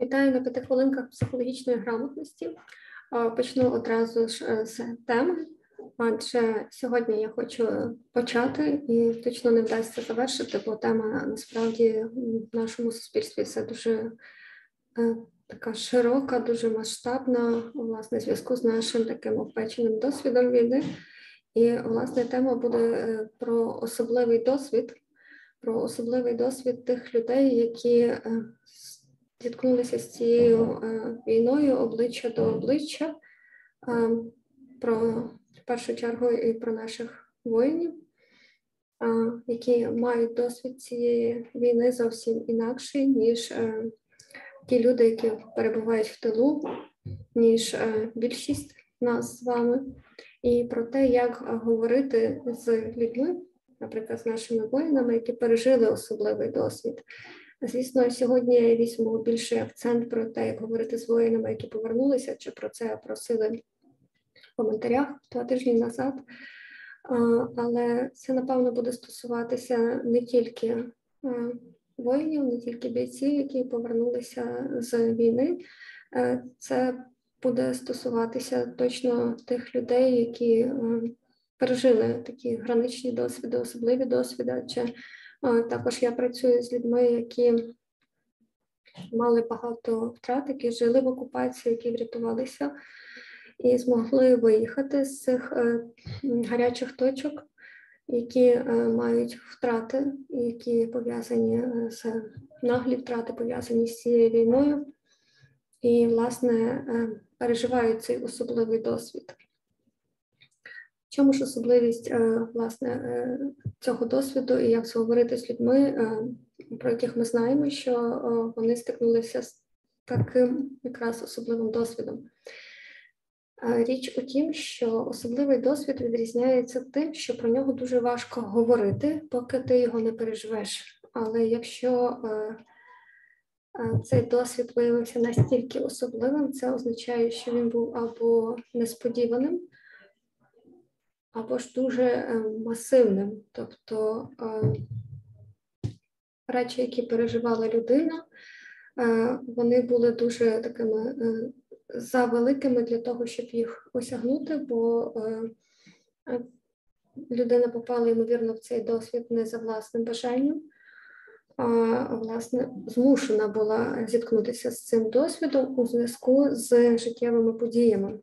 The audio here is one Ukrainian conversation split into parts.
Вітаю на п'яти хвилинках психологічної грамотності. Почну одразу ж е, з теми, адже сьогодні я хочу почати і точно не вдасться завершити, бо тема насправді в нашому суспільстві все дуже е, така широка, дуже масштабна, власне, в зв'язку з нашим таким обпеченим досвідом війни. І, власне, тема буде е, про особливий досвід, про особливий досвід тих людей, які зіткнулися з цією е, війною обличчя до обличчя, е, про в першу чергу і про наших воїнів, е, які мають досвід цієї війни зовсім інакший, ніж ті люди, які перебувають в тилу, ніж більшість нас з вами, і про те, як говорити з людьми, наприклад, з нашими воїнами, які пережили особливий досвід. Звісно, сьогодні я візьму більший акцент про те, як говорити з воїнами, які повернулися, чи про це просили в коментарях два тижні назад. Але це, напевно, буде стосуватися не тільки воїнів, не тільки бійців, які повернулися з війни. Це буде стосуватися точно тих людей, які пережили такі граничні досвіди, особливі досвіди. чи також я працюю з людьми, які мали багато втрат, які жили в окупації, які врятувалися і змогли виїхати з цих е, гарячих точок, які е, мають втрати, які пов'язані е, з наглі втрати, пов'язані з цією війною, і, власне, переживають цей особливий досвід чому ж особливість е, власне е, цього досвіду і як говорити з людьми, е, про яких ми знаємо, що вони стикнулися з таким якраз особливим досвідом? Річ у тім, що особливий досвід відрізняється тим, що про нього дуже важко говорити, поки ти його не переживеш. Але якщо цей досвід виявився настільки особливим, це означає, що він був або несподіваним, або ж дуже е, масивним, тобто е, речі, які переживала людина, е, вони були дуже такими завеликими для того, щоб їх осягнути, бо людина попала, ймовірно, в цей досвід не за власним бажанням. А власне змушена була зіткнутися з цим досвідом у зв'язку з життєвими подіями.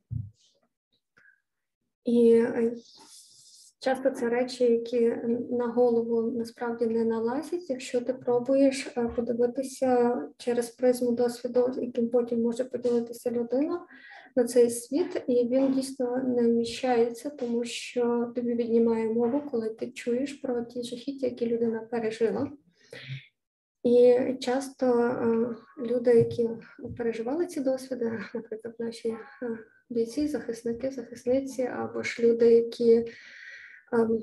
І е, часто це речі, які на голову насправді не налазять, якщо ти пробуєш е, подивитися через призму досвіду, яким потім може поділитися людина на цей світ, і він дійсно не вміщається, тому що тобі віднімає мову, коли ти чуєш про ті жахіття, які людина пережила. І часто е, люди, які переживали ці досвіди, наприклад, наші бійці, захисники, захисниці або ж люди, які ем,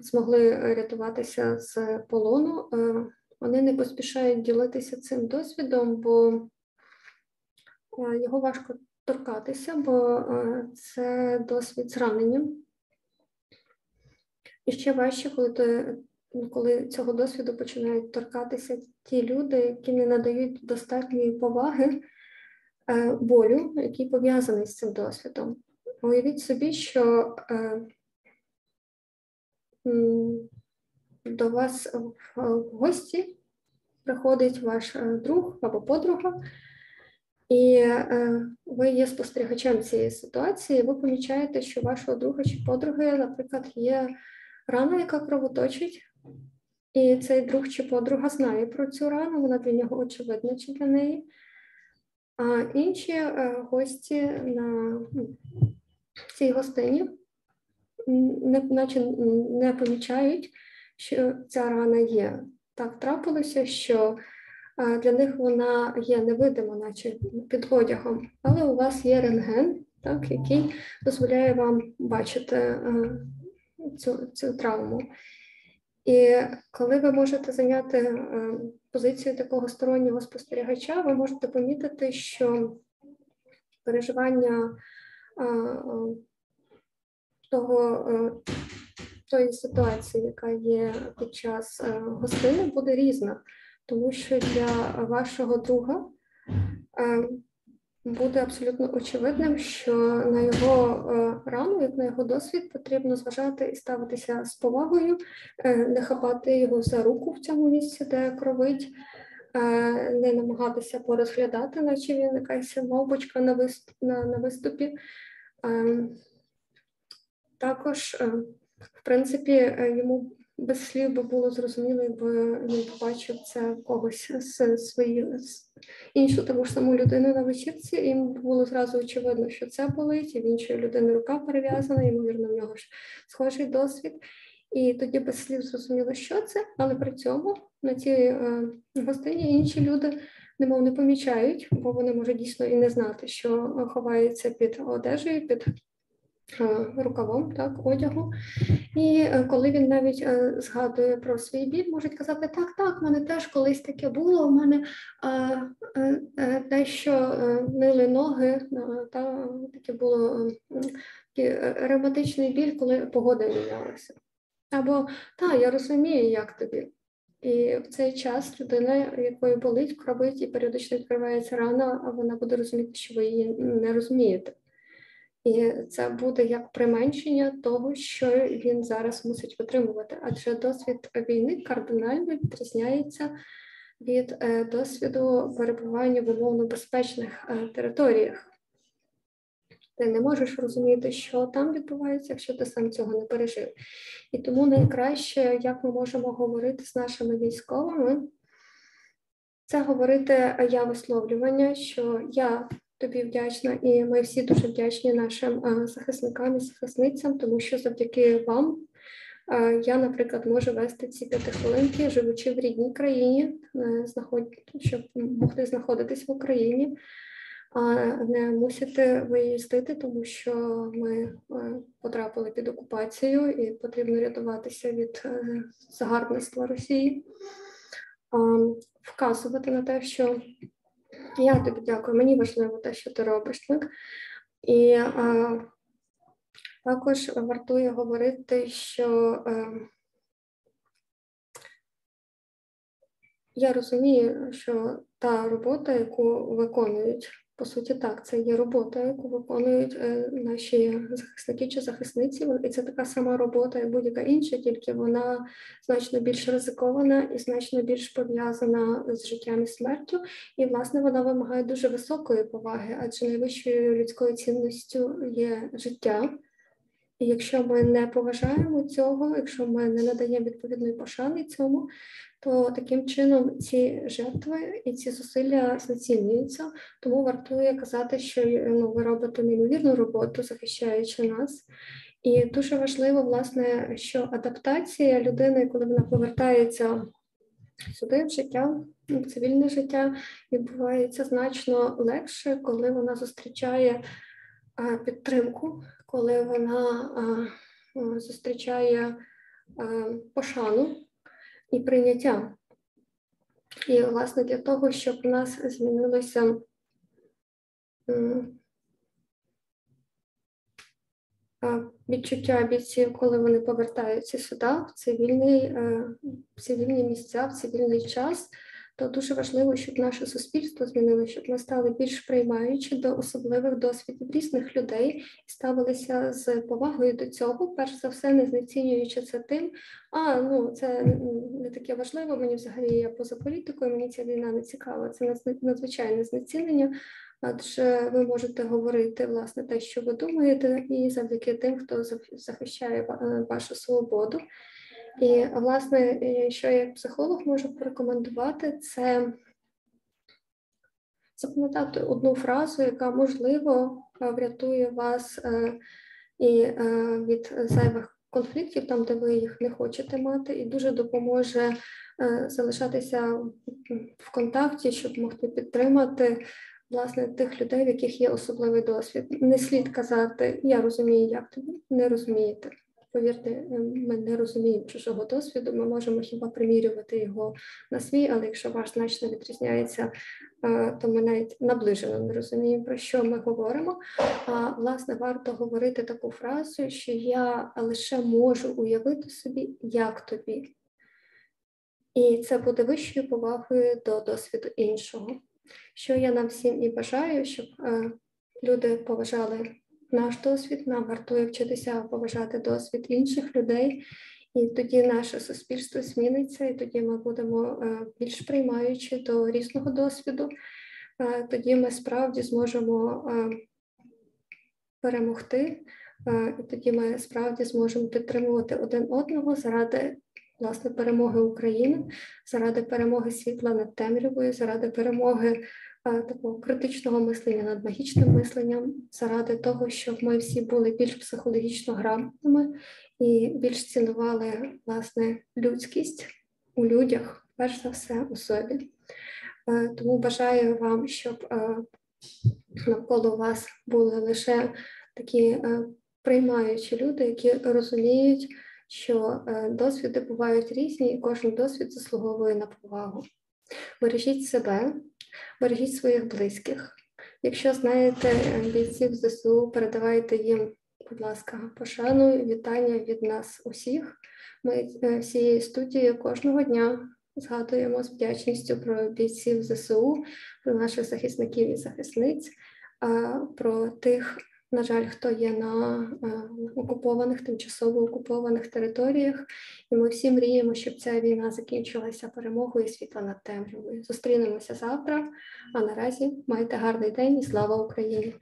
змогли рятуватися з полону, е, вони не поспішають ділитися цим досвідом, бо е, його важко торкатися, бо е, це досвід зраненням. І ще важче, коли ти, коли цього досвіду починають торкатися ті люди, які не надають достатньої поваги Е, болю, який пов'язаний з цим досвідом. Уявіть собі, що е, до вас в гості приходить ваш е, друг або подруга, і ви є спостерігачем цієї ситуації, ви помічаєте, що вашого друга чи подруги, наприклад, є рана, яка кровоточить, і цей друг чи подруга знає про цю рану, вона для нього очевидна чи для неї. А інші е, гості на цій гостині наче не помічають, що ця рана є. Так трапилося, що е, для них вона є невидима, наче під одягом, але у вас є рентген, так, який дозволяє вам бачити е, цю, цю травму. І коли ви можете зайняти е, позицію такого стороннього спостерігача, ви можете помітити, що переживання е, е, того, тої ситуації, яка є під час гостини, буде різна, тому що для вашого друга буде абсолютно очевидним, що на його рану, як на його досвід, потрібно зважати і ставитися з повагою, не хапати його за руку в цьому місці, де кровить. Не намагатися порозглядати, наче він якась мовбочка на виступ, на, на виступі. Також, в принципі, йому без слів би було зрозуміло, якби він побачив це когось з своєї іншу тому ж саму людину на вечірці, і було зразу очевидно, що це болить, і в іншої людини рука перев'язана, ймовірно, в нього ж схожий досвід. І тоді без слів зрозуміло, що це, але при цьому на цій е, гостині інші люди немов не помічають, бо вони можуть дійсно і не знати, що ховається під одежею, під Е, рукавом так, одягу. І е, коли він навіть е, згадує про свій біль, можуть казати, так, так, в мене теж колись таке було, у мене дещо нили ноги, та, таке було ревматичний біль, коли погода мінялася. Або так, я розумію, як тобі. І в цей час людина, якої болить, кровить і періодично відкривається рана, а вона буде розуміти, що ви її не розумієте. І це буде як применшення того, що він зараз мусить витримувати. Адже досвід війни кардинально відрізняється від е, досвіду перебування в умовно безпечних е, територіях. Ти не можеш розуміти, що там відбувається, якщо ти сам цього не пережив. І тому найкраще, як ми можемо говорити з нашими військовими, це говорити я висловлювання, що я тобі вдячна, і ми всі дуже вдячні нашим захисникам і захисницям, тому що завдяки вам я, наприклад, можу вести ці п'ятихвилинки, живучи в рідній країні, е, щоб могти знаходитись в Україні, а не мусити виїздити, тому що ми е, потрапили під окупацію і потрібно рятуватися від е, загарбництва Росії, вказувати на те, що я тобі дякую. Мені важливо те, що ти робиш, так? І а, також вартує говорити, що а, е, я розумію, що та робота, яку виконують по суті, так, це є робота, яку виконують е, наші захисники чи захисниці, і це така сама робота, як будь-яка інша, тільки вона значно більш ризикована і значно більш пов'язана з життям і смертю. І, власне, вона вимагає дуже високої поваги, адже найвищою людською цінністю є життя. І якщо ми не поважаємо цього, якщо ми не надаємо відповідної пошани цьому, то таким чином ці жертви і ці зусилля знецінюються. Тому вартує казати, що ну, ви робите неймовірну роботу, захищаючи нас. І дуже важливо, власне, що адаптація людини, коли вона повертається сюди в життя, в цивільне життя, відбувається значно легше, коли вона зустрічає підтримку, коли вона зустрічає пошану і прийняття. І, власне, для того, щоб у нас змінилося відчуття бійців, коли вони повертаються сюди, в цивільний, е, в цивільні місця, в цивільний час то дуже важливо, щоб наше суспільство змінилося, щоб ми стали більш приймаючи до особливих досвідів різних людей і ставилися з повагою до цього, перш за все, не знецінюючи це тим, а ну це не таке важливо. Мені взагалі я поза політикою, мені ця війна не цікава. Це надзвичайне знецінення. Адже ви можете говорити власне те, що ви думаєте, і завдяки тим, хто захищає вашу свободу. І, власне, що я як психолог можу порекомендувати, це запам'ятати одну фразу, яка можливо врятує вас е, і е, від зайвих конфліктів, там, де ви їх не хочете мати, і дуже допоможе е, залишатися в контакті, щоб могти підтримати. Власне, тих людей, в яких є особливий досвід. Не слід казати, я розумію, як тобі не розумієте. Повірте, е, ми не розуміємо чужого досвіду. Ми можемо хіба примірювати його на свій, але якщо ваш значно відрізняється, е, то ми навіть наближено не розуміємо, про що ми говоримо. А власне варто говорити таку фразу, що я лише можу уявити собі, як тобі. І це буде вищою повагою до досвіду іншого. що я нам всім і бажаю, щоб люди поважали наш досвід, нам вартує вчитися поважати досвід інших людей, і тоді наше суспільство зміниться, і тоді ми будемо більш приймаючи до різного досвіду. Тоді ми справді зможемо перемогти, і тоді ми справді зможемо підтримувати один одного заради власне перемоги України, заради перемоги світла над темрявою, заради перемоги такого критичного мислення над магічним мисленням, заради того, щоб ми всі були більш психологічно грамотними і більш цінували власне людськість у людях, перш за все у собі. Тому бажаю вам, щоб навколо вас були лише такі приймаючі люди, які розуміють, що досвіди бувають різні, і кожен досвід заслуговує на повагу. Бережіть себе, бережіть своїх близьких. Якщо знаєте бійців ЗСУ, передавайте їм, будь ласка, пошану, вітання від нас усіх. Ми всієї всією студією кожного дня згадуємо з вдячністю про бійців ЗСУ, про наших захисників і захисниць, про тих, на жаль, хто є на е, окупованих, тимчасово окупованих територіях, і ми всі мріємо, щоб ця війна закінчилася перемогою світла над темрявою. Зустрінемося завтра. А наразі майте гарний день і слава Україні!